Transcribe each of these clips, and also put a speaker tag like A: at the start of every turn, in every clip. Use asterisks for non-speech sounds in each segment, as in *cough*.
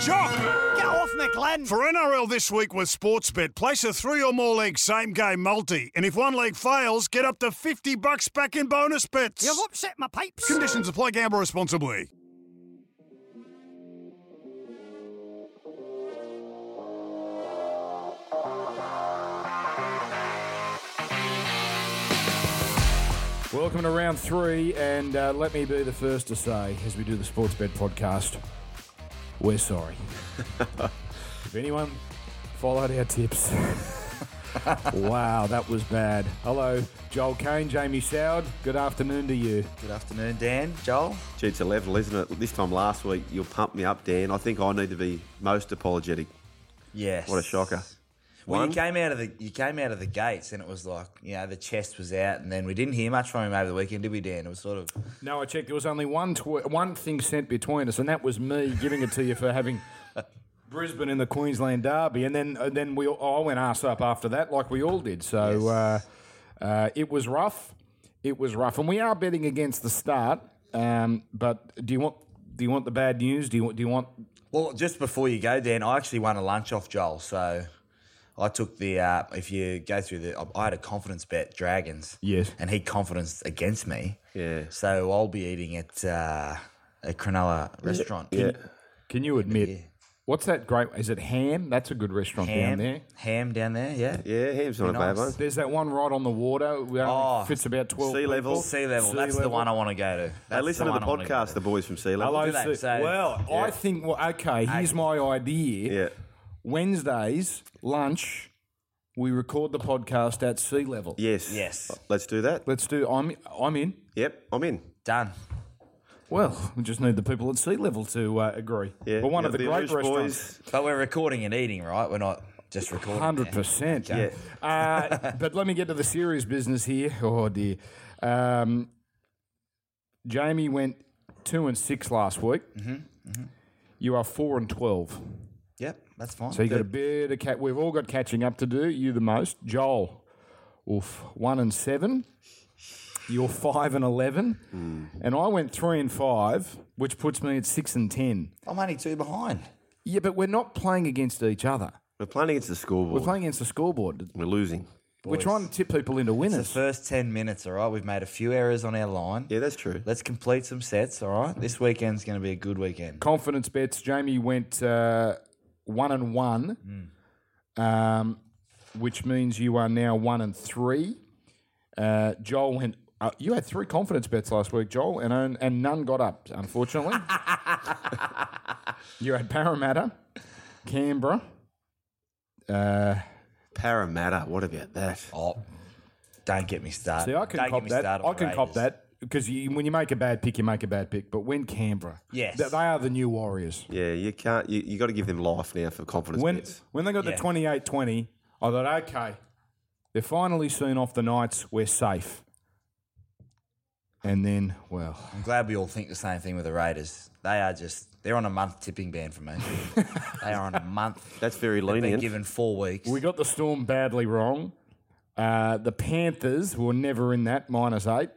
A: Jock!
B: Get off me, Glenn.
A: For NRL this week with Sportsbet, place a three or more leg same game multi. And if one leg fails, get up to 50 bucks back in bonus bets.
B: You've upset my pipes.
A: Conditions apply. Gamble responsibly.
C: Welcome to round three, and uh, let me be the first to say, as we do the Sportsbet podcast, we're sorry. *laughs* if anyone followed our tips, *laughs* wow, that was bad. Hello, Joel Caine, Jamie Soward. Good afternoon to you.
D: Good afternoon, Dan. Joel.
E: Gee, it's a level, isn't it? This time last week, you'll pump me up, Dan. I think I need to be most apologetic.
D: Yes.
E: What a shocker.
D: Well,
E: One.
D: you came out of the you came out of the gates, and it was like you know the chest was out, and then we didn't hear much from him over the weekend, did we, Dan? It was sort of
C: No, I checked. There was only one tw- one thing sent between us, and that was me giving it to you for having *laughs* Brisbane in the Queensland Derby, and then and then we all- I went ass up after that, like we all did. So uh, uh, it was rough. It was rough, and we are betting against the start. Um, but do you want do you want the bad news? Do you want do you want
D: well. Just before you go, Dan, I actually won a lunch off Joel, so I took the uh, if you go through the I had a confidence bet Dragons,
C: Yes.
D: and he confidence against me,
E: Yeah.
D: So I'll be eating at uh, a Cronulla restaurant.
E: Yeah.
C: Can you admit
D: Yeah.
C: what's that great? Is it Ham? That's a good restaurant
D: Ham, down
C: there.
D: ham down there, yeah.
E: Yeah, ham's not a bad one.
C: There's that one right on the water. We only
D: Oh.
C: fits about twelve.
E: Sea level.
C: people.
D: Sea level.
C: Sea
D: That's the
C: level.
D: one I want to go to.
E: They
D: That's
E: listen to the
D: one I wanna go
E: podcast, the boys from Sea Level.
C: Hello,
D: do that,
C: Sea-
D: so-
C: well, I think. Well, okay. Here's my idea.
E: Yeah.
C: Wednesdays lunch, we record the podcast at sea level.
E: Yes.
D: Yes.
E: Let's do that.
C: Let's do. I'm. I'm in.
E: Yep, I'm in.
D: Done.
C: Well, we just need the people at sea level to uh, agree.
E: Yeah.
C: But one
E: yeah,
C: of the, great
E: Rouge
C: restaurants.
E: boys.
D: But we're recording and eating, right? We're not just recording.
C: Hundred percent.
E: Yeah.
C: Uh, but let me get to the serious business here. *laughs* Oh dear. Um, Jamie went two and six last week.
E: Mm-hmm,
C: You are four and twelve.
D: Yep, that's fine.
C: So you got a bit of cat. We've all got catching up to do. You the most. Joel, oof, one and seven. You're five and eleven,
E: Hmm.
C: and I went three and five, which puts me at six and ten.
D: I'm only two behind.
C: Yeah, but we're not playing against each other.
E: We're playing against the scoreboard.
C: We're playing against the scoreboard.
E: We're losing.
C: We're trying to tip people into winners.
D: The
C: winners.
D: first 10 minutes, all right? We've made a few errors on our line.
E: Yeah, that's true.
D: Let's complete some sets, all right? This weekend's going to be a good weekend.
C: Confidence bets. Jamie went uh, one and one, um, which means you are now one and three. Uh, Joel went. Uh, you had three confidence bets last week, Joel, and own- and none got up, unfortunately. *laughs* you had Parramatta, Canberra. Uh,
E: Parramatta, what about that?
D: Oh, don't get me started.
C: see, I can
D: don't
C: cop
D: get me
C: that. I
D: on
C: can cop that because you, when you make a bad pick, you make a bad pick. But when Canberra,
D: Yes.
C: they, they are the new Warriors.
E: Yeah, you can't. You, you got to give them life now for confidence
C: when
E: bets.
C: when they got
D: Yeah.
C: the 28-20, I thought, okay, they're finally seen off the Knights. We're safe. And then, well,
D: I'm glad we all think the same thing with the Raiders. They are just, they're on a month tipping ban for me. *laughs* they are on a month.
E: That's very
D: They've been
E: lenient.
D: given four weeks.
C: we got the Storm badly wrong. Uh, the Panthers were never in that minus eight.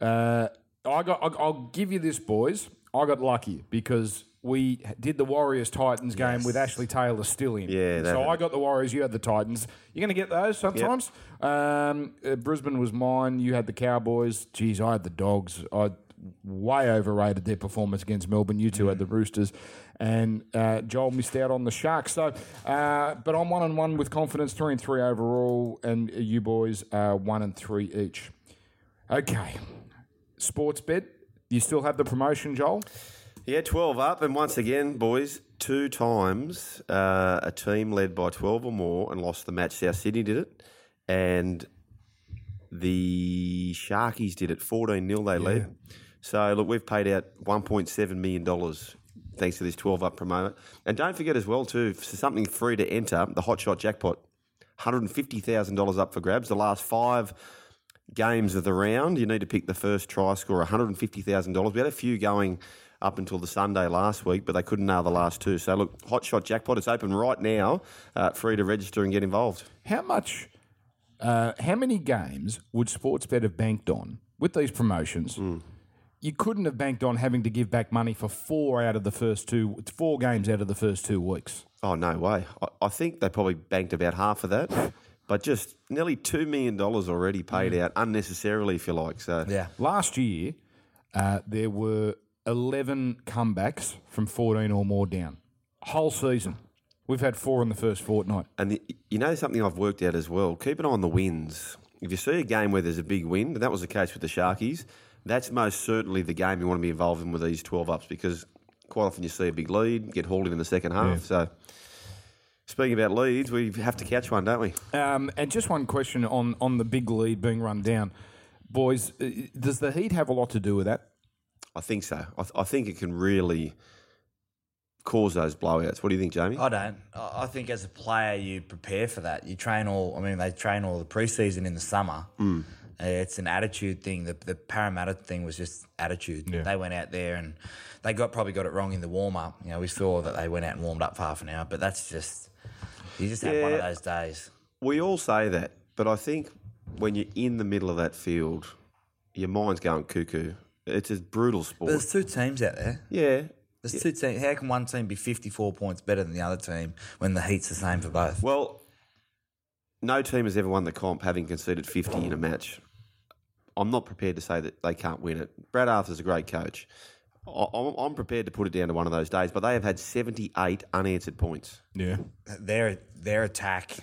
C: Uh, I got. I'll, I'll give you this, boys. I got lucky because we did the Warriors Titans game with Ashley Taylor still in.
E: Yeah, that-
C: So I got the Warriors. You had the Titans. You're going to get those sometimes. Um, uh, Brisbane was mine. You had the Cowboys. Geez, I had the Dogs. I way overrated their performance against Melbourne. You two had the Roosters, and uh, Joel missed out on the Sharks. So, uh, but I'm one and one with confidence, three and three overall, and you boys are one and three each. Okay, Sportsbet. You still have the promotion, Joel?
E: Yeah, 12 up. And once again, boys, two times uh, a team led by 12 or more and lost the match. South Sydney did it. And the Sharkies did it 14 0 they led. So, look, we've paid out $1.7 million thanks to this 12 up promo. And don't forget as well, too, for something free to enter, the Hot Shot Jackpot. $150,000 up for grabs. The last five games of the round, you need to pick the first try score, $150,000. We had a few going up until the Sunday last week, but they couldn't nail the last two. So, look, Hot Shot Jackpot, it's open right now, uh, free to register and get involved.
C: How much? Uh, how many games would Sportsbet have banked on with these promotions you couldn't have banked on having to give back money for four out of the first two, four games out of the first two weeks.
E: Oh no way! I, I think they probably banked about half of that, but just nearly two million dollars already paid out unnecessarily, if you like. So
D: Yeah.
C: Last year, uh, there were 11 comebacks from 14 or more down. Whole season. We've had four in the first fortnight.
E: And the, you know something I've worked out as well. Keep an eye on the wins. If you see a game where there's a big win, and that was the case with the Sharkies, that's most certainly the game you want to be involved in with these twelve ups because quite often you see a big lead get hauled in in the second half. So. Speaking about leads, we have to catch one, don't we?
C: Um, and just one question on, on the big lead being run down. Boys, uh, does the heat have a lot to do with that?
E: I think so. I, th- I think it can really cause those blowouts. What do you think, Jamie?
D: I don't. I I think as a player, you prepare for that. You train all. I mean, they train all the preseason in the summer.
C: Mm.
D: Uh, It's an attitude thing. The, the Parramatta thing was just attitude.
C: Yeah.
D: They went out there and they got probably got it wrong in the warm up. You know, we saw that they went out and warmed up for half an hour, but that's just you just have one of
E: Yeah.
D: those days.
E: We all say that, but I think when you're in the middle of that field, your mind's going cuckoo. It's a brutal
D: But
E: sport.
D: there's two teams out there.
E: Yeah.
D: There's two teams. How can one team be 54 points better than the other team when the heat's the same for both?
E: Well, no team has ever won the comp having conceded 50 in a match. I'm not prepared to say that they can't win it. Brad Arthur's a great coach. I- I'm I'm prepared to put it down to one of those days, but they have had 78 unanswered points.
C: Yeah.
D: their their attack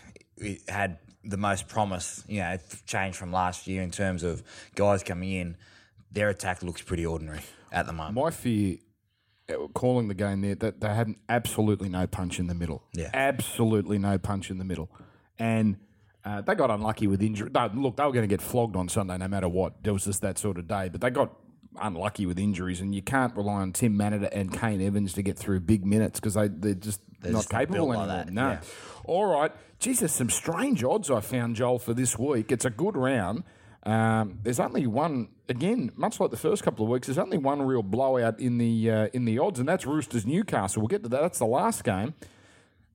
D: had the most promise. You know, it changed from last year in terms of guys coming in. Their attack looks pretty ordinary at the moment.
C: My fear, uh, calling the game there, that they had absolutely no punch in the middle.
D: Yeah.
C: Absolutely no punch in the middle. And uh, they got unlucky with injury. No, look, they were going to get flogged on Sunday no matter what. There was just that sort of day. But they got unlucky with injuries, and you can't rely on Tim Mannah and Kane Evans to get through big minutes because they, they're just not
D: just
C: capable
D: built like
C: anymore.
D: that,
C: no.
D: yeah.
C: All right. Jesus, some strange odds I found, Joel, for this week. It's a good round. Um, there's only one again, much like the first couple of weeks. There's only one real blowout in the uh, in the odds, and that's Roosters Newcastle. We'll get to that. That's the last game.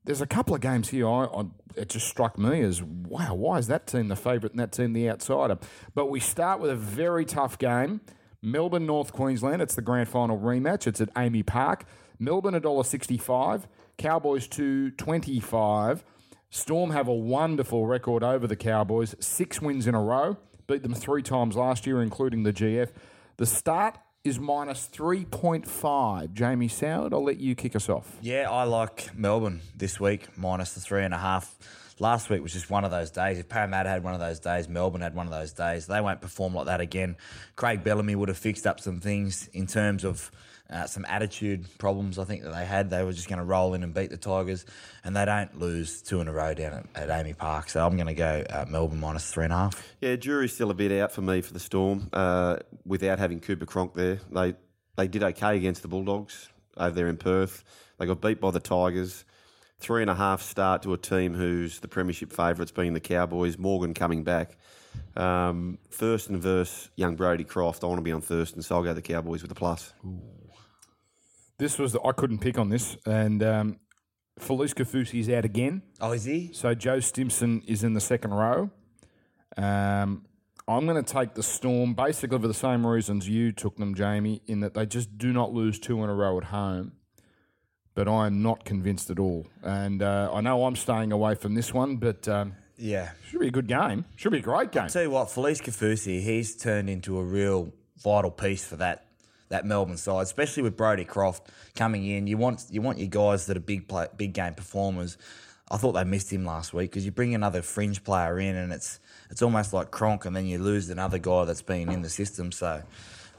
C: There's a couple of games here. I, I, it just struck me as wow. Why is that team the favourite and that team the outsider? But we start with a very tough game. Melbourne North Queensland. It's the grand final rematch. It's at AAMI Park. Melbourne $1.65. Cowboys two twenty five. Storm have a wonderful record over the Cowboys. Six wins in a row. Beat them three times last year, including the GF. The start is minus 3.5. Jamie Soward, I'll let you kick us off.
D: Yeah, I like Melbourne this week minus the three and a half. Last week was just one of those days. If Parramatta had one of those days, Melbourne had one of those days. They won't perform like that again. Craig Bellamy would have fixed up some things in terms of uh, some attitude problems. I think that they had. They were just going to roll in and beat the Tigers, and they don't lose two in a row down at, at AAMI Park. So I'm going to go uh, Melbourne minus three and a half.
E: Yeah, jury's still a bit out for me for the Storm. Uh, without having Cooper Cronk there, they they did okay against the Bulldogs over there in Perth. They got beat by the Tigers. Three and a half start to a team who's the premiership favourites, being the Cowboys. Morgan coming back. Um, Thurston versus young Brodie Croft. I want to be on Thurston, so I'll go the Cowboys with the plus.
C: This was the, I couldn't pick on this, and um, Felise Kaufusi is out again,
D: Oh, is he?
C: so Joe Stimson is in the second row. Um, I'm going to take the Storm basically for the same reasons you took them, Jamie, in that they just do not lose two in a row at home. But I am not convinced at all, and uh, I know I'm staying away from this one, but um,
D: Yeah.
C: should be a good game. Should be a great game.
D: Tell you what, Felise Kaufusi, he's turned into a real vital piece for that that Melbourne side, especially with Brodie Croft coming in. You want you want your guys that are big play, big game performers. I thought they missed him last week because you bring another fringe player in, and it's it's almost like Cronk, and then you lose another guy that's been in the system. So,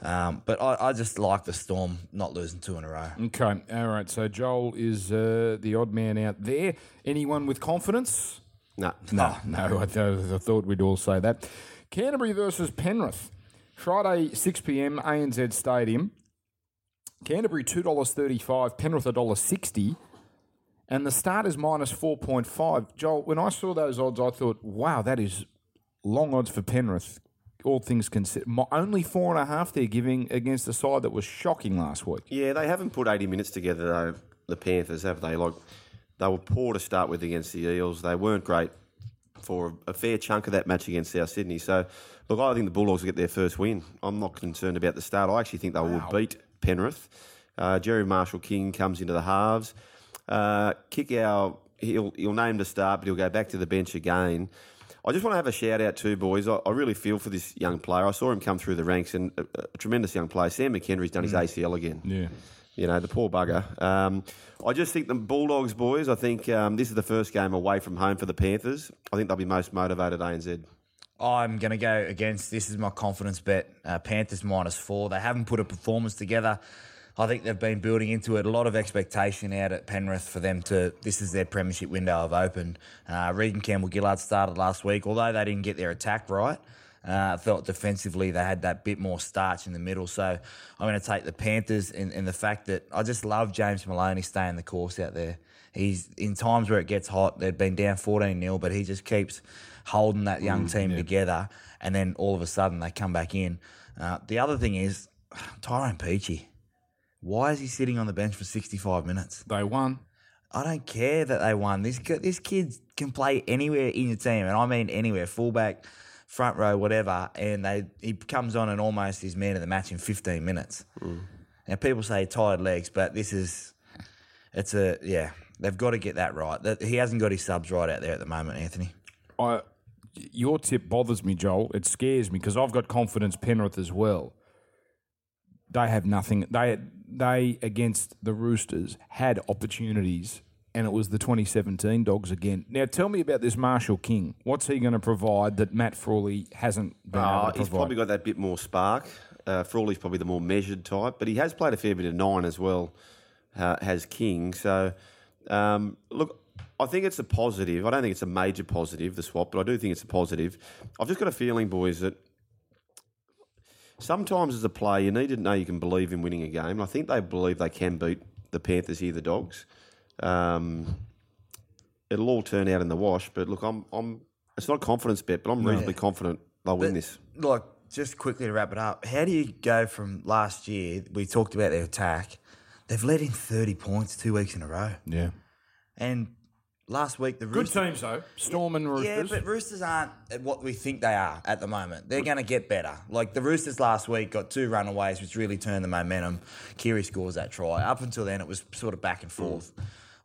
D: um, but I, I just like the Storm not losing two in a row.
C: Okay, all right. So Joel is uh, the odd man out there. Anyone with confidence?
E: No,
C: No, no. I, th- I thought we'd all say that. Canterbury versus Penrith, Friday six pm, ANZ Stadium. Canterbury two dollars thirty five, Penrith a dollar sixty, and the start is minus four point five. Joel, when I saw those odds, I thought, wow, that is long odds for Penrith. All things considered, only four and a half they're giving against a side that was shocking last week.
E: Yeah, they haven't put 80 minutes together, though, the Panthers, have they? Like, they were poor to start with against the Eels. They weren't great for a fair chunk of that match against South Sydney. So, look, I think the Bulldogs will get their first win. I'm not concerned about the start. I actually think they will beat Penrith. Uh, Jerry Marshall King comes into the halves. Uh, kick our, he'll, he'll name the start, but he'll go back to the bench again. I just want to have a shout out too, boys. I, I really feel for this young player. I saw him come through the ranks and a, a tremendous young player. Sam McKendry's done his ACL again.
C: Yeah.
E: You know, the poor bugger. Um, I just think the Bulldogs, boys, I think um, this is the first game away from home for the Panthers. I think they'll be most motivated ANZ.
D: I'm going to go against. This is my confidence bet. Uh, Panthers minus four. They haven't put a performance together. I think they've been building into it a lot of expectation out at Penrith for them to. This is their premiership window of open. Uh, Reagan Campbell-Gillard started last week, although they didn't get their attack right. Uh, I felt defensively they had that bit more starch in the middle. So I'm going to take the Panthers in, in the fact that I just love James Maloney staying the course out there. He's in times where it gets hot. They've been down 14 0, but he just keeps holding that young team together. And then all of a sudden they come back in. Uh, the other thing is *sighs* Tyrone Peachey. Why is he sitting on the bench for 65 minutes?
C: They won.
D: I don't care that they won. This this kid can play anywhere in your team, and I mean anywhere, fullback, front row, whatever. And they he comes on and almost is man of the match in 15 minutes. Mm. Now people say tired legs, but this is it's a yeah. They've got to get that right. He hasn't got his subs right out there at the moment, Anthony.
C: I, your tip bothers me, Joel. It scares me because I've got confidence Penrith as well. They have nothing. They they against the Roosters had opportunities, and it was the 2017 Dogs again. Now tell me about this Marshall King. What's he going to provide that Matt Frawley hasn't been
E: Uh,
C: able to
E: he's probably got that bit more spark. Uh, Frawley's probably the more measured type, but he has played a fair bit of nine as well, uh, has King. So, um, look, I think it's a positive. I don't think it's a major positive, the swap, but I do think it's a positive. I've just got a feeling, boys, that sometimes as a player, you need to know you can believe in winning a game. And I think they believe they can beat the Panthers here, the Dogs. Um, it'll all turn out in the wash, but look, I'm, I'm. It's not a confidence bet, but I'm reasonably confident they'll win this.
D: Like, just quickly to wrap it up, how do you go from last year? We talked about their attack. They've led in 30 points two weeks in a row.
C: yeah.
D: And last week, the Roosters, Good
C: teams though. Storm and Roosters.
D: Yeah, but Roosters aren't what we think they are at the moment. They're going to get better. Like the Roosters last week got two runaways, which really turned the momentum. Kiri scores that try. Up until then, it was sort of back and forth.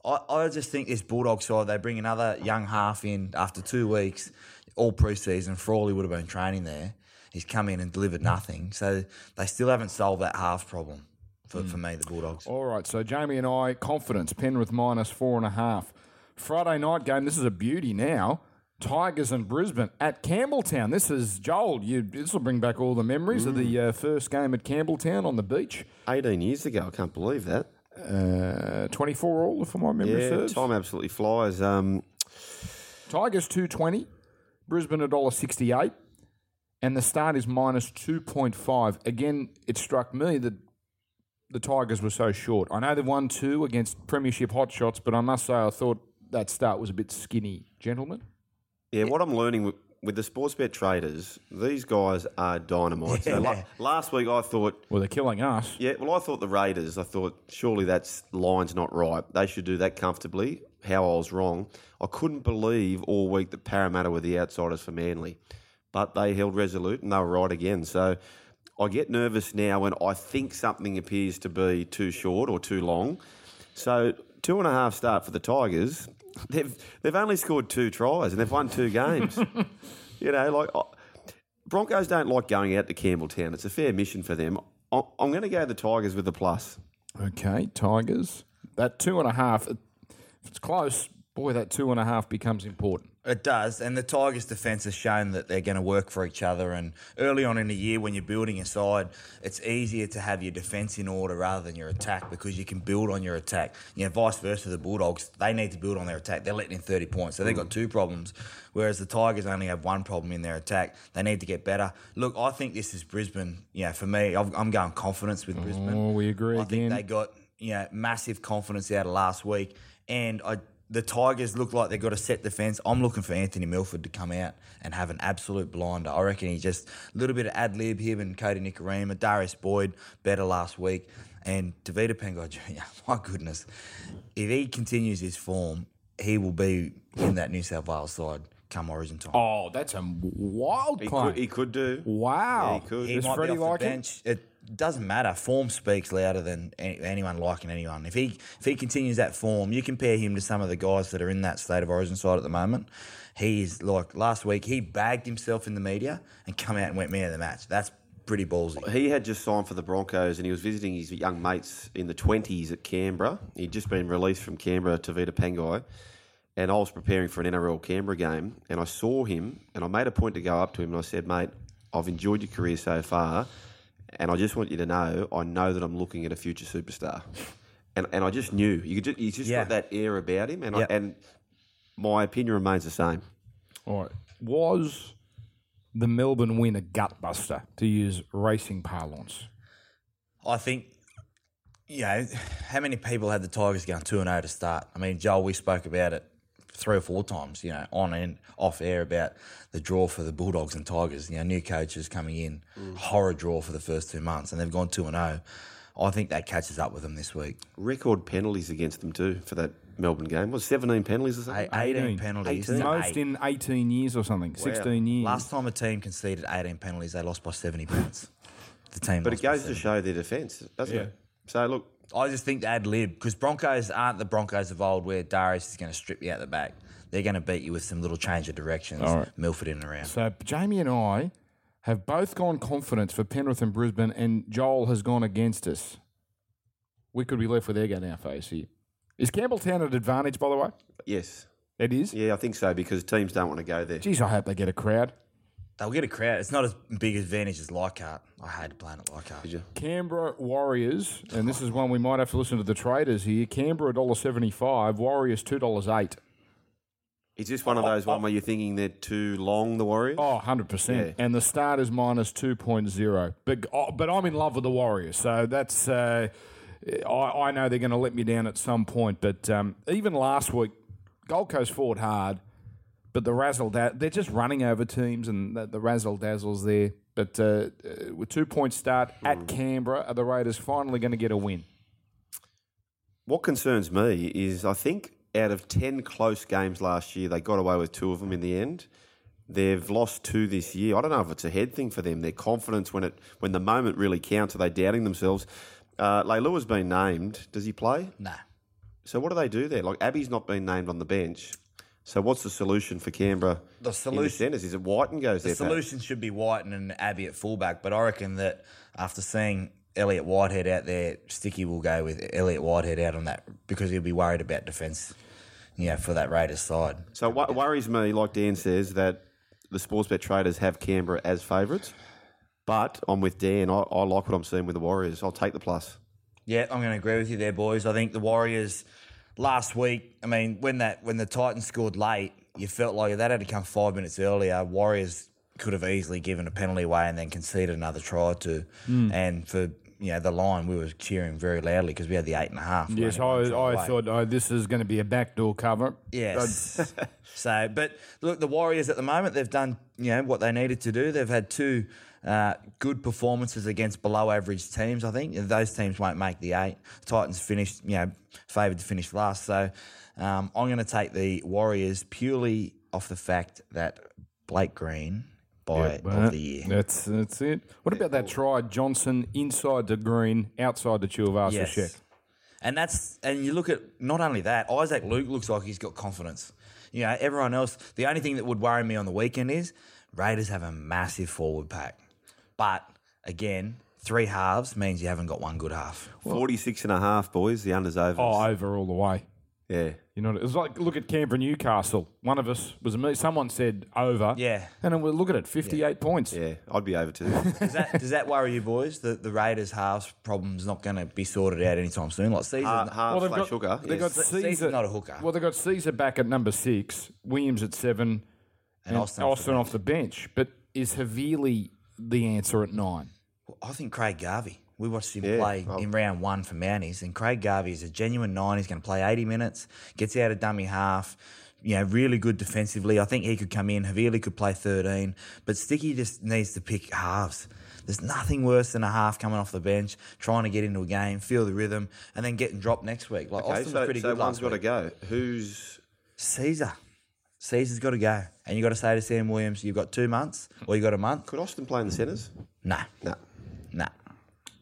D: I, I just think this Bulldog side, they bring another young half in after two weeks, all preseason. Frawley would have been training there. He's come in and delivered nothing. So they still haven't solved that half problem for, for hmm. me, the Bulldogs.
C: All right, so Jamie and I, confidence, Penrith minus four and a half. Friday night game, this is a beauty now. Tigers and Brisbane at Campbelltown. This is Joel. You, this will bring back all the memories of the uh, first game at Campbelltown on the beach.
E: 18 years ago. I can't believe that.
C: Uh, 24 all, if my memory
E: Yeah,
C: serves.
E: time absolutely flies. Um,
C: Tigers 220, Brisbane $1.68, and the start is minus 2.5. Again, it struck me that the Tigers were so short. I know they've won two against Premiership hotshots, but I must say I thought that start was a bit skinny, gentlemen.
E: yeah, what I'm learning with, with the Sportsbet traders, these guys are dynamite. So la- last week I thought,
C: Well, they're killing us.
E: yeah, well, I thought the Raiders, I thought surely that's line's not right. They should do that comfortably. How I was wrong. I couldn't believe all week that Parramatta were the outsiders for Manly, but they held resolute and they were right again. So I get nervous now when I think something appears to be too short or too long. So two and a half start for the Tigers. *laughs* They've they've only scored two tries and they've won two games. *laughs* you know, like Broncos don't like going out to Campbelltown. It's a fair mission for them. I- I'm going to go the Tigers with the plus.
C: Okay, Tigers. That two and a half, if it's close, boy, that two and a half becomes important.
D: It does, and the Tigers' defence has shown that they're going to work for each other. And early on in the year, when you're building a side, it's easier to have your defence in order rather than your attack because you can build on your attack. You know, vice versa, the Bulldogs they need to build on their attack. They're letting in 30 points, so they've got two problems. Whereas the Tigers only have one problem in their attack. They need to get better. Look, I think this is Brisbane. You know, for me, I've- I'm going confidence with Brisbane.
C: Oh, we agree
D: I
C: again.
D: think they got you know massive confidence out of last week, and I, the Tigers look like they've got a set defence. I'm looking for Anthony Milford to come out and have an absolute blinder. I reckon he just a little bit of ad lib him and Kodi Nikorima, Darius Boyd better last week, and Tevita Pangai Jr. *laughs* My goodness, if he continues his form, he will be in that New South Wales side come Origin time.
C: Oh, that's a wild
E: He
C: claim.
E: could, he could do.
C: wow.
E: Yeah, he could.
D: he
C: Does
D: might
C: Freddie
D: be off
C: like
D: the
C: it?
D: bench. It doesn't matter. Form speaks louder than any, anyone liking anyone. If he if he continues that form, you compare him to some of the guys that are in that state of origin side at the moment. He's like last week. He bagged himself in the media and come out and went man of the match. That's pretty ballsy.
E: He had just signed for the Broncos and he was visiting his young mates in the 20s at Canberra. He'd just been released from Canberra Tevita Pangai. And I was preparing for an NRL Canberra game and I saw him and I made a point to go up to him and I said, mate, I've enjoyed your career so far and I just want you to know I know that I'm looking at a future superstar. And, and I just knew. You could just, he's just
D: Yeah.
E: got that air about him and,
D: Yep.
E: I, and my opinion remains the same.
C: All right. Was the Melbourne win a gutbuster, to use racing parlance?
D: I think, you know, how many people had the Tigers going 2 0 to start? I mean, Joel, we spoke about it three or four times, you know, on and off air about the draw for the Bulldogs and Tigers. You know, new coaches coming in, mm. horror draw for the first two months, and they've gone 2 and 0. I think that catches up with them this week.
E: Record penalties against them too for that Melbourne game. Was 17 penalties or something?
D: Eight- 18
C: 18.
D: penalties.
E: 18.
C: Most
D: eight.
C: in 18 years or something, 16 years.
D: Last time a team conceded 18 penalties, they lost by 70 points. The team
E: But
D: lost
E: it
D: by
E: goes to show their defence, doesn't
C: Yeah.
E: it? So look,
D: I just think they ad lib because Broncos aren't the Broncos of old where Darius is going to strip you out the back. They're going to beat you with some little change of directions,
C: All right.
D: Milford in and around.
C: So Jamie and I have both gone confidence for Penrith and Brisbane, and Joel has gone against us. We could be left with egg on our face here. Is Campbelltown at advantage, by the way?
E: yes,
C: It is.
E: yeah, I think so because teams don't want to go there.
C: Geez, I hope they get a crowd.
D: They'll get a crowd. It's not as big advantage as Leichhardt. I hate playing at Leichhardt.
E: Did you?
C: Canberra Warriors, and this is one we might have to listen to the traders here. Canberra $1.75, Warriors $2.08.
E: Is this one of those one where you're thinking they're too long, the Warriors?
C: Oh, 100%.
E: Yeah.
C: And the start is minus 2.0. But, oh, but I'm in love with the Warriors. So that's, uh, I, I know they're going to let me down at some point. But um, even last week, Gold Coast fought hard, but the razzle da- they're just running over teams and the, the razzle dazzles there. But uh, uh, with two point start at Canberra, are the Raiders finally going to get a win?
E: What concerns me is I think out of 10 close games last year, they got away with two of them in the end. They've lost two this year. I don't know if it's a head thing for them. Their confidence when it when the moment really counts, are they doubting themselves? Uh, Leilua's been named. Does he play?
D: Nah.
E: So what do they do there? Like Abby's not been named on the bench. So what's the solution for Canberra?
D: The solution-
E: centres is it Wighton goes
D: The
E: there? Pat?
D: solution should be Wighton and Abbey at fullback, but I reckon that after seeing Elliot Whitehead out there, Sticky will go with Elliot Whitehead out on that because he'll be worried about defence, know, for that Raiders side.
E: So what worries me, like Dan says, that the Sportsbet traders have Canberra as favourites. But I'm with Dan. I, I like what I'm seeing with the Warriors. I'll take the plus.
D: Yeah, I'm going to agree with you there, boys. I think the Warriors last week. I mean, when that when the Titans scored late, you felt like if that had to come five minutes earlier, Warriors could have easily given a penalty away and then conceded another try to.
C: Hmm.
D: And for you know the line, we were cheering very loudly because we had the eight and a half.
C: Yes,
D: only one try
C: I, I thought oh, this is going to be a backdoor cover.
D: Yes. *laughs* *laughs* so, but look, the Warriors at the moment they've done you know what they needed to do. They've had two uh, good performances against below average teams. I think those teams won't make the eight. Titans finished you know favoured to finish last. So um, I'm going to take the Warriors purely off the fact that Blake Green buy of the year.
C: That's that's it. What about that try, Johnson inside the green, outside the Tuivasa
D: Yes.
C: check?
D: And that's and you look at not only that, Isaac Luke looks like he's got confidence. You know, everyone else. The only thing that would worry me on the weekend is Raiders have a massive forward pack, but again, three halves means you haven't got one good half.
E: 46 and a half, boys. The unders over.
C: Oh, over all the way.
E: yeah.
C: You know, it was like look at Canberra Newcastle. One of us was me. Someone said over.
D: Yeah.
C: and then we look at it, fifty-eight points.
E: Yeah, I'd be over too. *laughs*
D: Does that does that worry you, boys? That the Raiders halves problem's not going to be sorted out anytime soon. Like season,
E: Half, half
C: they've
E: slash
C: got,
E: hooker.
C: They've got
E: yes.
D: Se- Sezer's
C: Sezer.
D: not a hooker.
C: Well, they've got Sezer back at number six, Williams at seven,
D: and Austin. off the
C: Austin off the bench. But is Havili the answer at nine?
D: Well, I think Craig Garvey. We watched him
E: Yeah,
D: play
E: well-
D: in round one for Mounties, and Craig Garvey is a genuine nine. He's going to play 80 minutes, gets out of dummy half, you know, really good defensively. I think he could come in. Havili could play 13, but Sticky just needs to pick halves. There's nothing worse than a half coming off the bench, trying to get into a game, feel the rhythm, and then getting dropped next week. Like
E: Okay,
D: Austin
E: so,
D: was pretty
E: so
D: good
E: one's
D: last
E: got to go. Who's
D: Sezer. Season's got to go, and you got to say to Sam Williams, you've got two months, or you've got a month.
E: Could Austin play in the centres?
D: Nah,
E: No.
D: nah.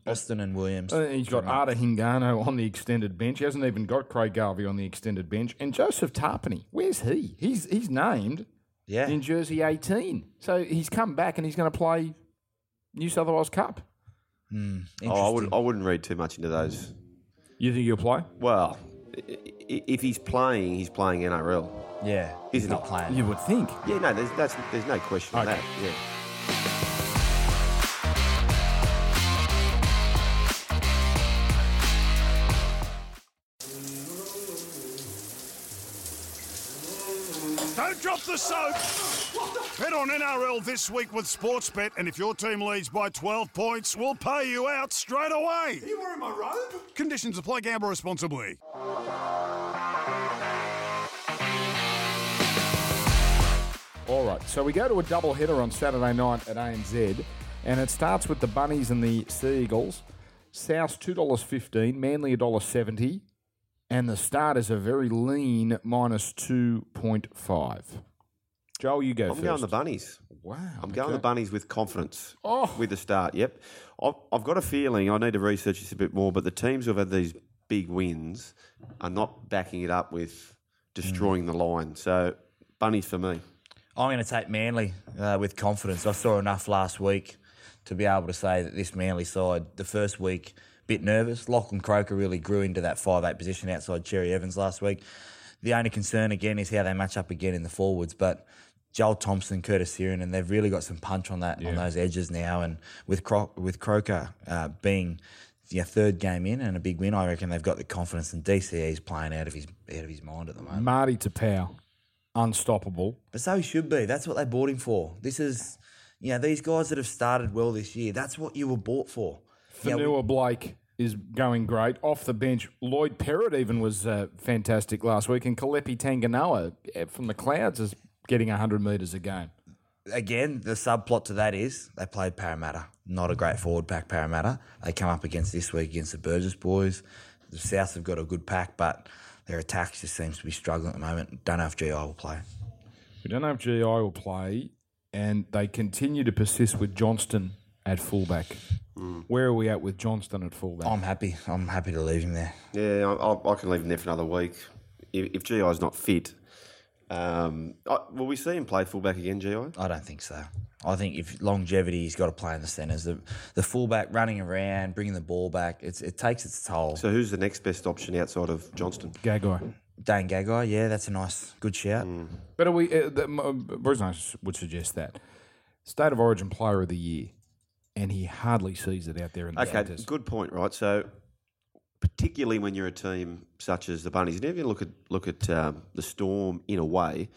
D: Austin and Williams.
C: Uh, he's got Ata Hingano on the extended bench. He hasn't even got Craig Garvey on the extended bench. And Joseph Tapine, where's he? He's he's named
D: yeah,
C: in jersey 18. So he's come back and he's going to play New South Wales Cup.
E: Oh, I,
D: Interesting.
E: would, I wouldn't read too much into those.
C: You think he'll play?
E: Well, i- i- if he's playing, he's playing NRL.
D: Yeah,
E: He's
D: he's
E: not
D: not playing.
C: You would think.
E: Yeah, no, there's, that's, there's no question on
C: Okay.
E: that. Yeah.
A: Don't drop the soap. Bet on NRL this week with Sportsbet, and if your team leads by 12 points, we'll pay you out straight away.
B: You wearing my robe?
A: Conditions apply. Gamble responsibly.
C: All right, so we go to a double header on Saturday night at ANZ, and it starts with the Bunnies and the Sea Eagles. South two dollars fifteen, Manly a dollar seventy, and the start is a very lean minus two point five. Joel, you go
E: I'm
C: first.
E: going the bunnies.
C: wow,
E: I'm going the bunnies with confidence.
C: Oh.
E: With the start, yep. I've, I've got a feeling, I need to research this a bit more, but the teams who have had these big wins are not backing it up with destroying
C: Mm.
E: the line. So, bunnies for me.
D: I'm going to take Manly uh, with confidence. I saw enough last week to be able to say that this Manly side, the first week, bit nervous. Lachlan Croker really grew into that five eight position outside Cherry Evans last week. The only concern again is how they match up again in the forwards, but. Joel Thompson, Curtis Searing, and they've really got some punch on that on those edges now. And with Cro- with Croker uh, being the third game in and a big win, I reckon they've got the confidence. And DCE's playing out of his out of his mind at the moment.
C: Marty Taupau, unstoppable.
D: But so he should be. That's what they bought him for. This is, you know, these guys that have started well this year. That's what you were bought for. You know,
C: Fonua Blake is going great off the bench. Lloyd Perrett even was uh, fantastic last week, and Kelepi Tanginoa uh, from the Clouds is getting hundred metres a game.
D: again, the subplot to that is they played Parramatta. Not a great forward pack, Parramatta. They come up against this week against the Burgess boys. The South have got a good pack, but their attack just seems to be struggling at the moment. Don't know if GI will play.
C: We don't know if GI will play, and they continue to persist with Johnston at fullback. Hmm. Where are we at with Johnston at fullback?
D: I'm happy. I'm happy to leave him there.
E: Yeah, I, I, I can leave him there for another week. If, if GI's not fit, um, I, will we see him play fullback again, GI?
D: I don't think so. I think if longevity, he's got to play in the centres. The, the fullback running around, bringing the ball back, it's, it takes its toll.
E: So, who's the next best option outside of Johnston?
C: Gagai.
D: Dane Gagai, yeah, that's a nice, good shout.
C: But are we? Uh, the, uh, Bruce and I s- would suggest that state of origin player of the year, and he hardly sees it out there in the
E: Okay,
C: centres.
E: good point, right? So, particularly when you're a team such as the Bunnies, and if you look at look at um, the Storm in a way,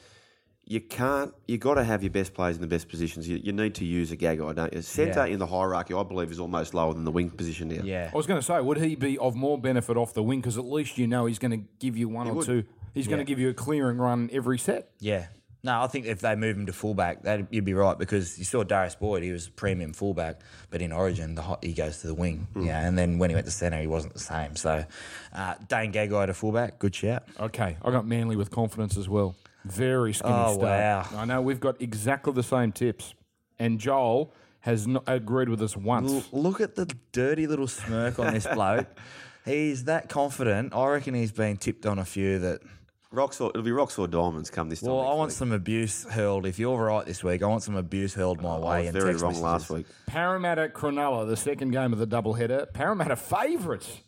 E: you can't. You got to have your best players in the best positions. You, you need to use a gag Gagai, don't you? Centre
D: Yeah.
E: in the hierarchy, I believe, is almost lower than the wing position now.
D: Yeah.
C: I was going to say, would he be of more benefit off the wing? Because at least you know he's going to give you one or
E: would.
C: two. He's going to give you a clearing run every set.
D: Yeah. No, I think if they move him to fullback, that you'd be right because you saw Darius Boyd, he was a premium fullback, but in Origin, the hot, he goes to the wing. Yeah, and then when he went to centre, he wasn't the same. So, uh, Dane Gagai to fullback, good shout.
C: Okay, I got Manly with confidence as well. Very skinny
D: Oh,
C: start.
D: wow.
C: I know we've got exactly the same tips, and Joel has not agreed with us once.
D: L- look at the dirty little smirk on this *laughs* bloke. He's that confident. I reckon he's been tipped on a few that.
E: Rocks it'll be rocks or diamonds come this time.
D: Well,
E: next
D: I want
E: week.
D: some abuse hurled. If you're right this week, I want some abuse hurled my
E: I
D: way.
E: was
D: and
E: very
D: text
E: wrong
D: messages.
E: last week.
C: Parramatta Cronulla, the second game of the doubleheader. Parramatta favourites.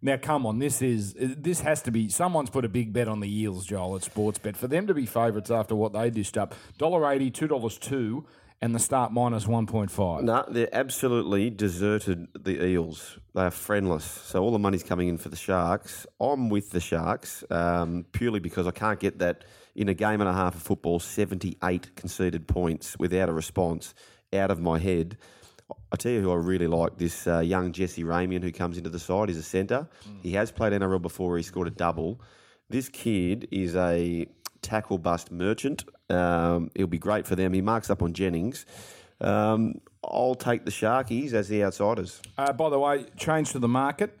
C: Now, come on, this is this has to be someone's put a big bet on the Eels, Joel, at Sportsbet for them to be favourites after what they dished up. Dollar eighty, two dollars two, and the start minus one point five.
E: No, they're absolutely deserted the Eels. They are friendless. So all the money's coming in for the Sharks. I'm with the Sharks um, purely because I can't get that in a game and a half of football, 78 conceded points without a response out of my head. I tell you who I really like this uh, young Jesse Ramien who comes into the side. He's a centre. He has played NRL before. He scored a double. This kid is a tackle bust merchant. Um, he'll be great for them. He marks up on Jennings. Um, I'll take the Sharkies as the outsiders.
C: Uh, by the way, change to the market.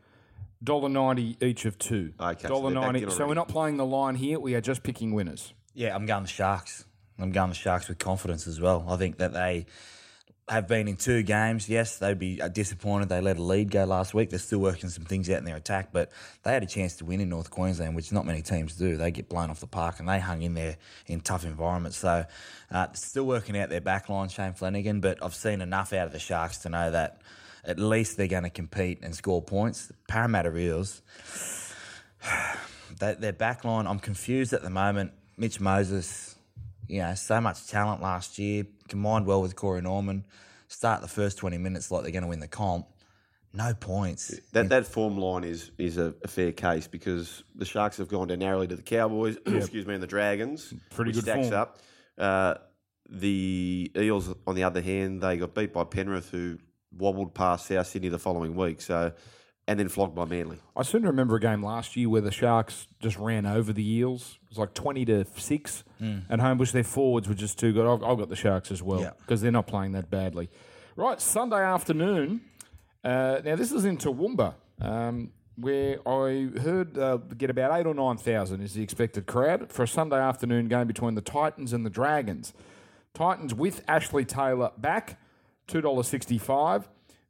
C: Dollar ninety each of two.
E: Okay, so
C: Dollar
E: they're
C: ninety. So we're not playing the line here. We are just picking winners.
D: Yeah, I'm going the Sharks. I'm going the Sharks with confidence as well. I think that they have been in two games. Yes, they'd be uh, disappointed they let a lead go last week. They're still working some things out in their attack, but they had a chance to win in North Queensland, which not many teams do. They get blown off the park and they hung in there in tough environments. So, uh, still working out their back line, Shane Flanagan, but I've seen enough out of the Sharks to know that at least they're going to compete and score points. Parramatta Eels, *sighs* their back line, I'm confused at the moment. Mitch Moses, you know, so much talent last year, combined well with Corey Norman. Start the first 20 minutes like they're going to win the comp. No points.
E: That that form line is is a, a fair case because the Sharks have gone down narrowly to the Cowboys, *clears throat* excuse me, and the Dragons.
C: Pretty
E: which
C: good
E: stacks
C: form.
E: up. Uh, the Eels, on the other hand, they got beat by Penrith, who wobbled past South Sydney the following week. So, and then flogged by Manly.
C: I seem to remember a game last year where the Sharks just ran over the Eels. It was like 20 to 6 at home, which their forwards were just too good. I've, I've got the Sharks as well
D: Yeah.
C: because they're not playing that badly. Right, Sunday afternoon. Uh, now, this is in Toowoomba, um, where I heard uh, get about eight or 9,000 is the expected crowd for a Sunday afternoon game between the Titans and the Dragons. Titans with Ashley Taylor back, $2.65.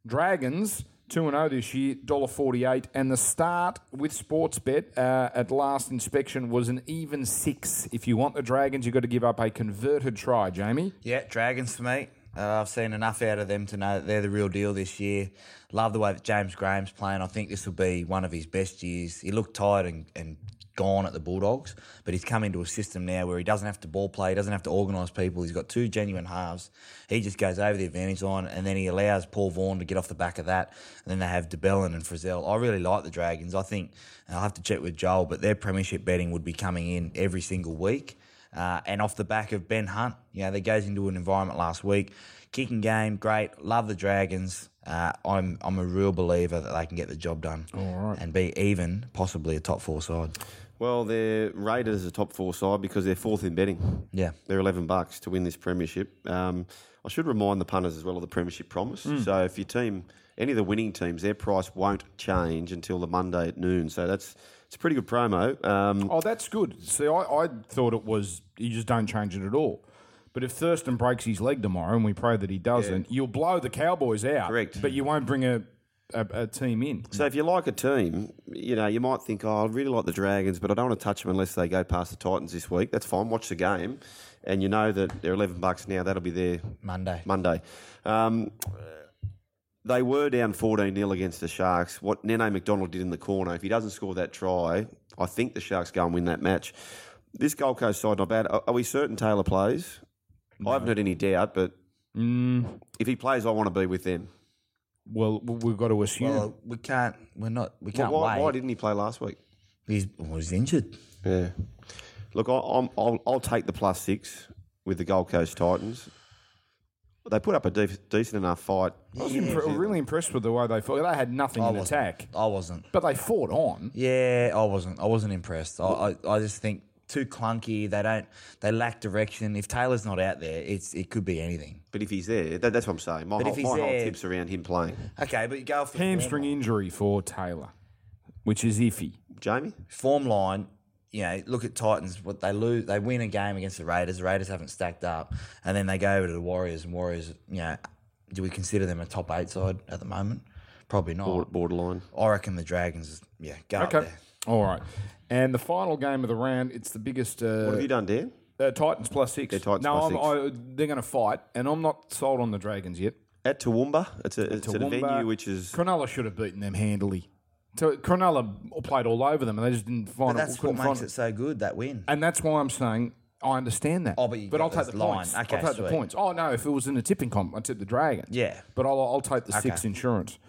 C: Dragons, 2 0 this year, $1.48. And the start with Sportsbet uh, at last inspection was an even six. If you want the Dragons, you've got to give up a converted try, Jamie.
D: Yeah, Dragons for me. Uh, I've seen enough out of them to know that they're the real deal this year. Love the way that James Graham's playing. I think this will be one of his best years. He looked tired and, and gone at the Bulldogs, but he's come into a system now where he doesn't have to ball play, he doesn't have to organise people. He's got two genuine halves. He just goes over the advantage line and then he allows Paul Vaughan to get off the back of that. And then they have de Belin and Frizell. I really like the Dragons. I think I'll have to check with Joel, but their premiership betting would be coming in every single week. Uh, and off the back of Ben Hunt, you know, they goes into an environment last week. Kicking game, great. Love the Dragons. Uh, I'm I'm a real believer that they can get the job done and be even, possibly a top four side.
E: Well, they're rated as a top four side because they're fourth in betting.
D: Yeah.
E: They're 11 bucks to win this premiership. Um, I should remind the punters as well of the premiership promise. So if your team, any of the winning teams, their price won't change until the Monday at noon. So that's it's a pretty good promo. Um,
C: Oh, that's good. See, I, I thought it was you just don't change it at all. But if Thurston breaks his leg tomorrow, and we pray that he doesn't, you'll blow the Cowboys out.
E: Correct.
C: But you won't bring a, a, a team in.
E: So if you like a team, you know, you might think, oh, I really like the Dragons, but I don't want to touch them unless they go past the Titans this week. That's fine. Watch the game. And you know that they're 11 bucks now. That'll be there
D: Monday.
E: Monday. Um, they were down 14 0 against the Sharks. What Nene Macdonald did in the corner, if he doesn't score that try, I think the Sharks go and win that match. This Gold Coast side, not bad. Are, are we certain Taylor plays? I haven't heard any doubt, but if he plays, I want to be with them.
C: Well, we've got to assume.
D: Well, we can't. We're not. We can't
E: why,
D: wait.
E: why didn't he play last week?
D: he's well, he's injured.
E: Yeah. Look, I, I'm, I'll, I'll take the plus six with the Gold Coast Titans. They put up a def- decent enough fight.
C: I was impre- really impressed with the way they fought. They had nothing
D: I
C: in
D: wasn't.
C: attack,
D: I wasn't.
C: but they fought on.
D: Yeah, I wasn't. I wasn't impressed. I, I, I just think too clunky. They don't. They lack direction. If Taylor's not out there, it's it could be anything.
E: But if he's there, that, that's what I'm saying. My,
D: But
E: whole,
D: if he's
E: my whole
D: there-
E: tip's around him playing.
D: Okay, but you go off the
C: Hamstring
D: form,
C: injury for Taylor, which is iffy.
E: Jamie?
D: form line. You know, look at Titans. What they lose, they win a game against the Raiders. The Raiders haven't stacked up, and then they go over to the Warriors. And Warriors, you know, do we consider them a top eight side at the moment? Probably not.
E: Bord- Borderline.
D: I reckon the Dragons. Yeah, go up
C: Okay.
D: there.
C: All right. And the final game of the round, it's the biggest. Uh,
E: What have you done, Dan?
C: Uh, Titans plus six.
E: Yeah, Titans
C: no,
E: plus
C: I'm,
E: six.
C: I, they're going to fight, and I'm not sold on the Dragons yet.
E: At Toowoomba. It's a, it's a venue which is.
C: Cronulla should have beaten them handily. So Cronulla played all over them, and they just didn't find
D: But
C: it.
D: that's what makes it so good. That win.
C: And that's why I'm saying I understand that.
D: Oh, but you
C: I'll take the
D: line.
C: points.
D: Okay,
C: I'll take the points. Oh no, if it was in a tipping comp, I'd tip the Dragons.
D: Yeah.
C: but I'll, I'll take the six insurance.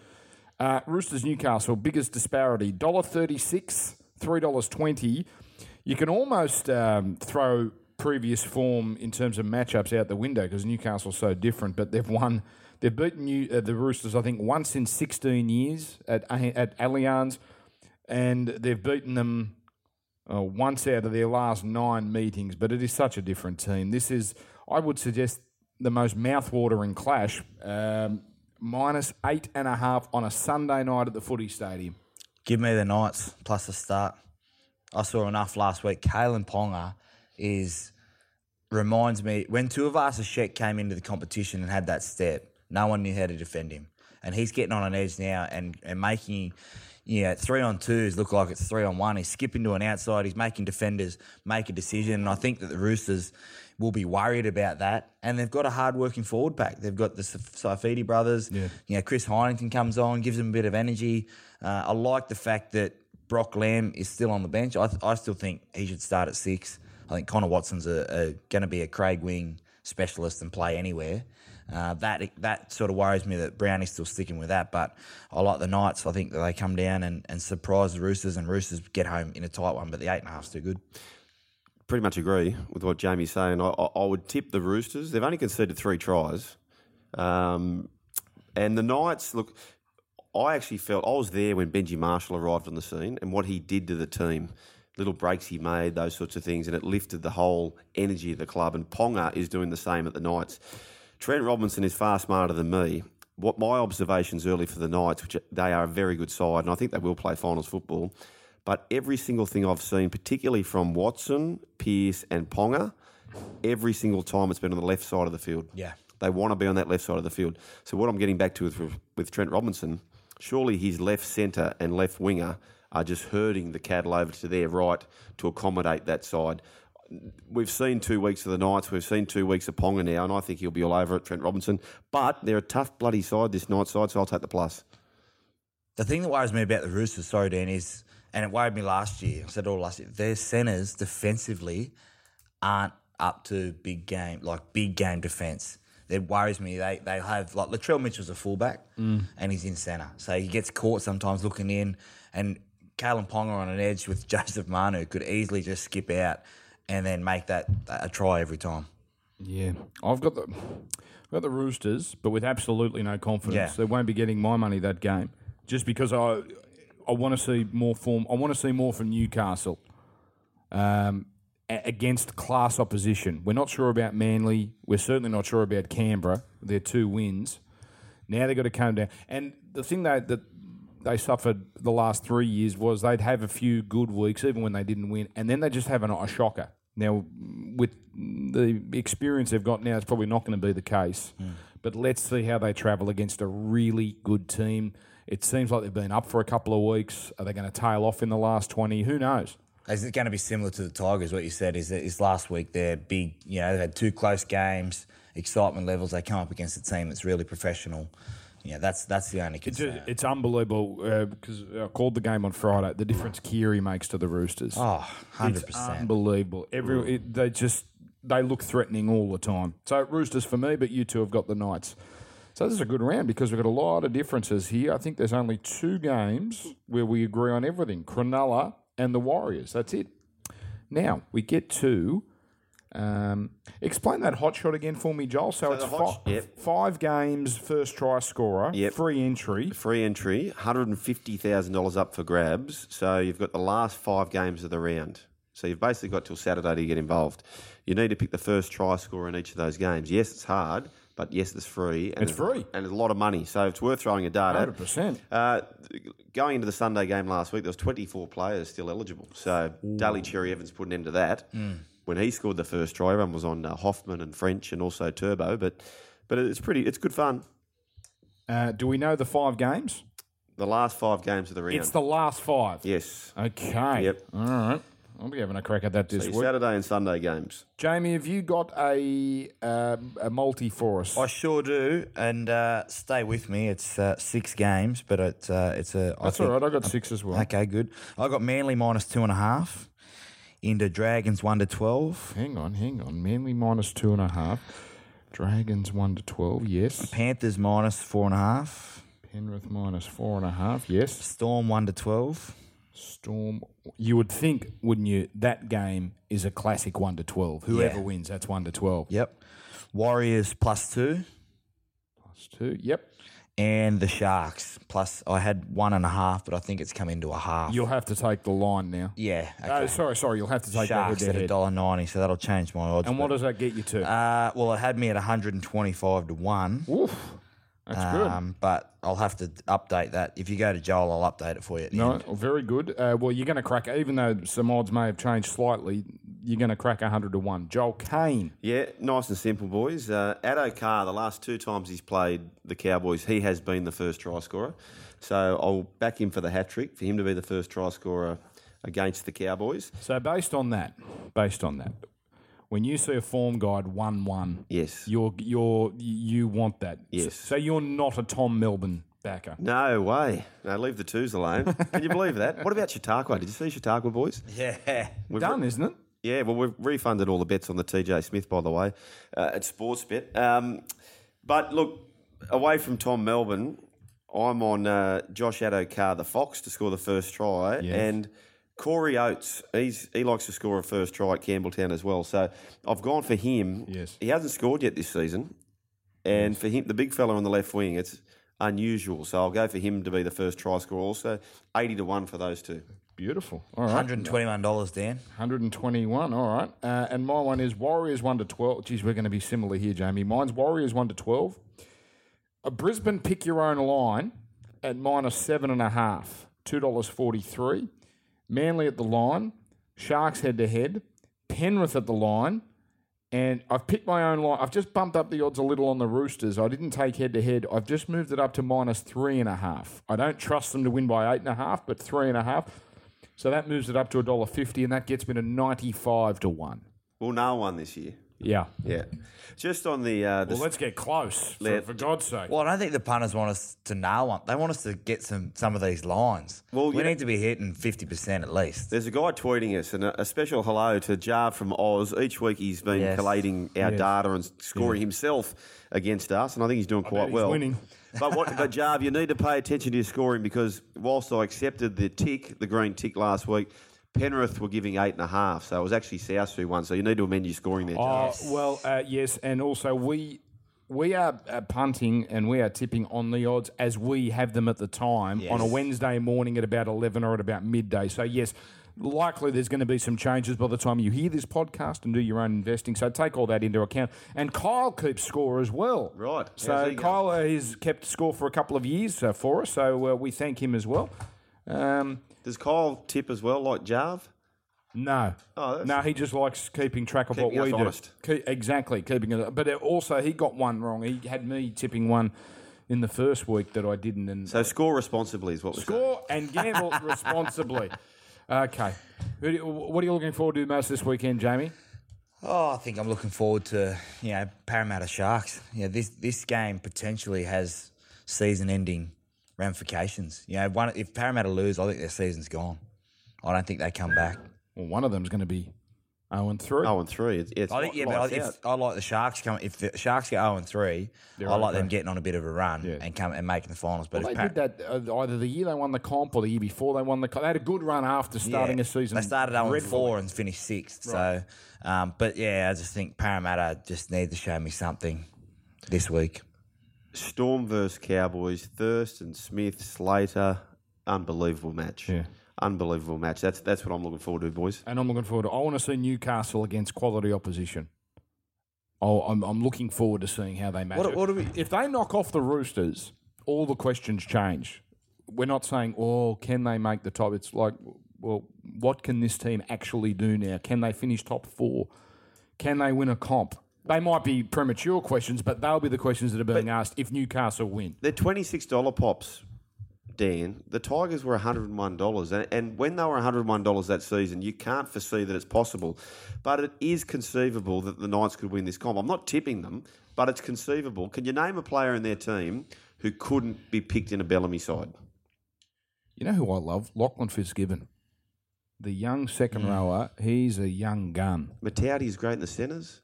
C: Uh, Roosters Newcastle biggest disparity dollar thirty six, three dollars twenty. You can almost um, throw previous form in terms of matchups out the window because Newcastle's so different. But they've won. They've beaten uh, the Roosters, I think, once in 16 years at at Allianz, and they've beaten them uh, once out of their last nine meetings, but it is such a different team. This is, I would suggest, the most mouth-watering clash. Um, minus eight and a half on a Sunday night at the footy stadium.
D: Give me the Knights plus the start. I saw enough last week. Kalyn Ponga is reminds me when two of Tuivasa-Sheck came into the competition and had that step, no one knew how to defend him. And he's getting on an edge now and, and making know, three on twos look like it's three on one. He's skipping to an outside. He's making defenders make a decision. And I think that the Roosters will be worried about that. And they've got a hard-working forward pack. They've got the Saifiti brothers.
C: Yeah.
D: You know, Chris Heighington comes on, gives them a bit of energy. Uh, I like the fact that Brock Lamb is still on the bench. I, th- I still think he should start at six. I think Connor Watson's going to be a Craig Wing specialist and play anywhere. Uh, that that sort of worries me that Brownie's still sticking with that. But I like the Knights. I think that they come down and, and surprise the Roosters, and Roosters get home in a tight one. But the eight and a half's too good.
E: Pretty much agree with what Jamie's saying. I, I, I would tip the Roosters. They've only conceded three tries. Um, and the Knights, look, I actually felt I was there when Benji Marshall arrived on the scene and what he did to the team. Little breaks he made, those sorts of things, and it lifted the whole energy of the club. And Ponga is doing the same at the Knights. Trent Robinson is far smarter than me. What my observations early for the Knights, which they are a very good side, and I think they will play finals football. But every single thing I've seen, particularly from Watson, Pearce, and Ponga, every single time it's been on the left side of the field.
D: Yeah.
E: They want to be on that left side of the field. So what I'm getting back to with, with Trent Robinson, surely his left centre and left winger are just herding the cattle over to their right to accommodate that side. We've seen two weeks of the Knights. We've seen two weeks of Ponga now, and I think he'll be all over it, Trent Robinson. But they're a tough bloody side, this Knight side, so I'll take the plus.
D: The thing that worries me about the Roosters, sorry, Dan, is, and it worried me last year, I said all last year, their centres defensively aren't up to big game, like big game defence. It worries me. They they have, like, Latrell Mitchell's a fullback mm. and he's in centre. So he gets caught sometimes looking in, and Kalyn Ponga on an edge with *laughs* Joseph Manu could easily just skip out and then make that a try every time.
C: Yeah, I've got the I've got the Roosters, but with absolutely no confidence.
D: Yeah.
C: They won't be getting my money that game, just because I I want to see more form. I want to see more from Newcastle um, a- against class opposition. We're not sure about Manly. We're certainly not sure about Canberra. Their two wins. Now they've got to come down. And the thing that that they suffered the last three years was they'd have a few good weeks, even when they didn't win, and then they just have an, a shocker. Now, with the experience they've got now, it's probably not going to be the case. Hmm. But let's see how they travel against a really good team. It seems like they've been up for a couple of weeks. Are they going to tail off in the last 20? Who knows?
D: Is it going to be similar to the Tigers? What you said is that is last week they're big. You know, they've had two close games, excitement levels. They come up against a team that's really professional. Yeah, that's that's the only
C: It's,
D: concern.
C: it's unbelievable uh, because I uh, called the game on Friday. The difference Keary makes to the Roosters.
D: oh, 100
C: It's
D: percent.
C: unbelievable. Every it, they just they look threatening all the time. So Roosters for me, but you two have got the Knights. So this is a good round because we've got a lot of differences here. I think there's only two games where we agree on everything: Cronulla and the Warriors. That's it. Now we get to um, explain that hot shot again for me, Joel. So,
E: So
C: it's fi-
E: yep.
C: five games, first try scorer,
E: Yep.
C: free entry.
E: Free entry, $150,000 up for grabs. So you've got the last five games of the round. So you've basically got till Saturday to get involved. You need to pick the first try scorer in each of those games. Yes, it's hard, but yes, it's free. And
C: It's free.
E: And it's a lot of money. So it's worth throwing a dart at.
C: 100%.
E: Uh, going into the Sunday game last week, there was 24 players still eligible. So Daly Cherry-Evans put an end to that. When he scored the first try, everyone was on uh, Hoffman and French and also Turbo. But but it's pretty, it's good fun.
C: Uh, do we know the five games?
E: The last five games of the round.
C: It's the last five.
E: yes.
C: Okay.
E: Yep.
C: All right. I'll be having a crack at that this
E: So
C: week.
E: Saturday and Sunday games.
C: Jamie, have you got a um, a multi for us?
D: I sure do, and uh, stay with me. It's uh, six games, but it's uh, it's a. I
C: That's all
D: think-
C: right. I got six as well.
D: Okay, good. I got Manly minus two and a half. Into Dragons one to twelve.
C: Hang on, hang on. Manly minus two and a half. Dragons one to twelve. Yes.
D: Panthers minus four and a half.
C: Penrith minus four and a half. Yes.
D: Storm one to twelve.
C: Storm. You would think, wouldn't you? That game is a classic one to twelve. Whoever
D: Yeah.
C: wins, that's one to twelve.
D: Yep. Warriors plus two.
C: Plus two. Yep.
D: And the Sharks plus. I had one and a half, but I think it's come into a half.
C: You'll have to take the line now.
D: yeah.
C: Uh, sorry, sorry. You'll have to take
D: Sharks
C: that
D: at a dollar ninety, so that'll change my odds.
C: And what does that get you to?
D: Uh, well, it had me at one hundred and twenty-five to one.
C: Oof. That's good.
D: Um, but I'll have to update that. If you go to Joel, I'll update it for you. At the
C: No,
D: end.
C: very good. Uh, well, you're going to crack, even though some odds may have changed slightly, you're going to crack 100 to 1. Joel Caine.
E: Yeah, nice and simple, boys. Uh, Addo-Carr, the last two times he's played the Cowboys, he has been the first try scorer. So I'll back him for the hat trick, for him to be the first try scorer against the Cowboys.
C: So based on that, based on that, when you see a form guide 1 1,
E: Yes.
C: you're, you're, you want that.
E: Yes.
C: So you're not a Tom Melbourne backer.
E: No way. No, leave the twos alone. Can you believe that? What about Chautauqua? Did you see Chautauqua, boys?
D: Yeah.
E: We've
C: Done, isn't it?
E: Yeah, well, we've refunded all the bets on the TJ Smith, by the way, uh, at Sportsbet. Um, but look, away from Tom Melbourne, I'm on uh, Josh Addo-Carr, the Fox, to score the first try,
C: Yes.
E: and Corey Oates. He's he likes to score a first try at Campbelltown as well. So I've gone for him.
C: Yes.
E: he hasn't scored yet this season, and for him, the big fella on the left wing, it's unusual. So I'll go for him to be the first try scorer. Also, eighty to one for those two.
C: Beautiful. All right.
D: $121, Dan.
C: 121. All right. Uh, and my one is Warriors 1 to 12. Geez, we're going to be similar here, Jamie. Mine's Warriors 1 to 12. A Brisbane pick your own line at minus seven and a half, $2.43. Manly at the line. Sharks head to head. Penrith at the line. And I've picked my own line. I've just bumped up the odds a little on the Roosters. I didn't take head to head. I've just moved it up to minus three and a half. I don't trust them to win by eight and a half, but three and a half. So that moves it up to $1.50, and that gets me to 95 to 1.
E: Well, no one this year.
C: Yeah.
E: Yeah, just on the uh, the
C: Well, let's get close, for,
E: Let-
C: for God's sake.
D: Well, I don't think the punters want us to nail one. They want us to get some some of these lines.
E: Well,
D: we
E: you know-
D: need to be hitting 50% at least.
E: There's a guy tweeting us, and a, a special hello to Jar from Oz. Each week he's been
D: Yes.
E: collating our
C: Yes.
E: data and scoring himself against us, and I think he's doing quite
C: he's
E: well.
C: winning. *laughs*
E: But what, but Jarv, you need to pay attention to your scoring because whilst I accepted the tick, the green tick last week, Penrith were giving eight and a half, so it was actually South who won. So you need to amend your scoring there.
C: Oh,
E: Jarv.
C: well, uh, yes, and also we we are uh, punting and we are tipping on the odds as we have them at the time on a Wednesday morning at about 11 or at about midday. So, yes, likely there's going to be some changes by the time you hear this podcast and do your own investing. So, take all that into account. And Kyle keeps score as well.
E: Right.
C: So. Kyle has kept score for a couple of years uh, for us. So, uh, we thank him as well. Um,
E: Does Kyle tip as well, like Jarv?
C: no.
E: Oh, that's-
C: no, he just likes keeping track of
E: Keeping
C: what we
E: us
C: do.
E: honest.
C: Ke- exactly, keeping it. But it also, he got one wrong. He had me tipping one in the first week that I didn't. And
E: So score responsibly is what we're saying.
C: score and gamble *laughs* responsibly. Okay. Who do you- What are you looking forward to most this weekend, Jamie?
D: Oh, I think I'm looking forward to you know Parramatta Sharks. Yeah, this this game potentially has season-ending ramifications. You know, one, if Parramatta lose, I think their season's gone. I don't think they come back.
C: Well, one of them's going to be 0 and 3.
E: Oh, and three. It's, it's
D: I think yeah, but I,
E: lights
D: if,
E: out.
D: I like the Sharks coming. If the Sharks get zero and three,
C: They're
D: I like them getting on a bit of a run
C: Yeah.
D: and come and making the finals. But
C: Well,
D: if
C: they
D: Par-
C: did that uh, either the year they won the comp or the year before they won the comp. They had a good run after starting
D: yeah,
C: a season.
D: They started 0 and 4 and finished sixth. So, um, but yeah, I just think Parramatta just need to show me something this week.
E: Storm versus Cowboys, Thurston, Smith, Slater, unbelievable match.
C: Yeah.
E: Unbelievable match. That's that's what I'm looking forward to, boys.
C: And I'm looking forward to I want to see Newcastle against quality opposition. Oh, I'm, I'm looking forward to seeing how they match.
D: What-
C: it.
D: what do we-
C: if they knock off the Roosters, all the questions change. We're not saying, oh, can they make the top? It's like, well, what can this team actually do now? Can they finish top four? Can they win a comp? They might be premature questions, but they'll be the questions that are being asked if Newcastle win.
E: They're twenty six dollar pops, Dan. The Tigers were one hundred and one dollars, and, and when they were one hundred and one dollars that season, you can't foresee that it's possible, but it is conceivable that the Knights could win this comp. I'm not tipping them, but it's conceivable. Can you name a player in their team who couldn't be picked in a Bellamy side?
C: You know who I love? Lachlan Fitzgibbon. The young second
D: Mm.
C: rower. He's a young gun.
E: Mata'utia is great in the centres.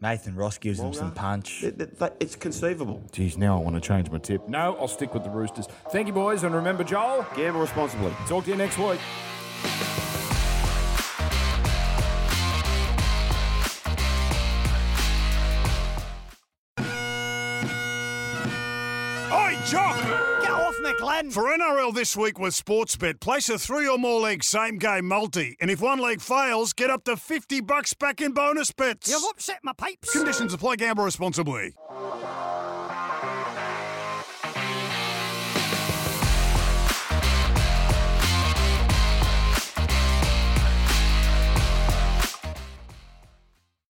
D: Nathan Ross gives them some
E: Wonga.
D: punch.
E: It- it- It's conceivable.
C: Geez, now I want to change my tip. No, I'll stick with the Roosters. Thank you, boys, and remember, Joel.
E: Gamble responsibly.
C: Talk to you next week.
B: Glenn.
A: For NRL this week with Sportsbet, place a three or more leg same game multi, and if one leg fails, get up to 50 bucks back in bonus bets.
B: You've upset my pipes.
A: Conditions apply. Gamble responsibly.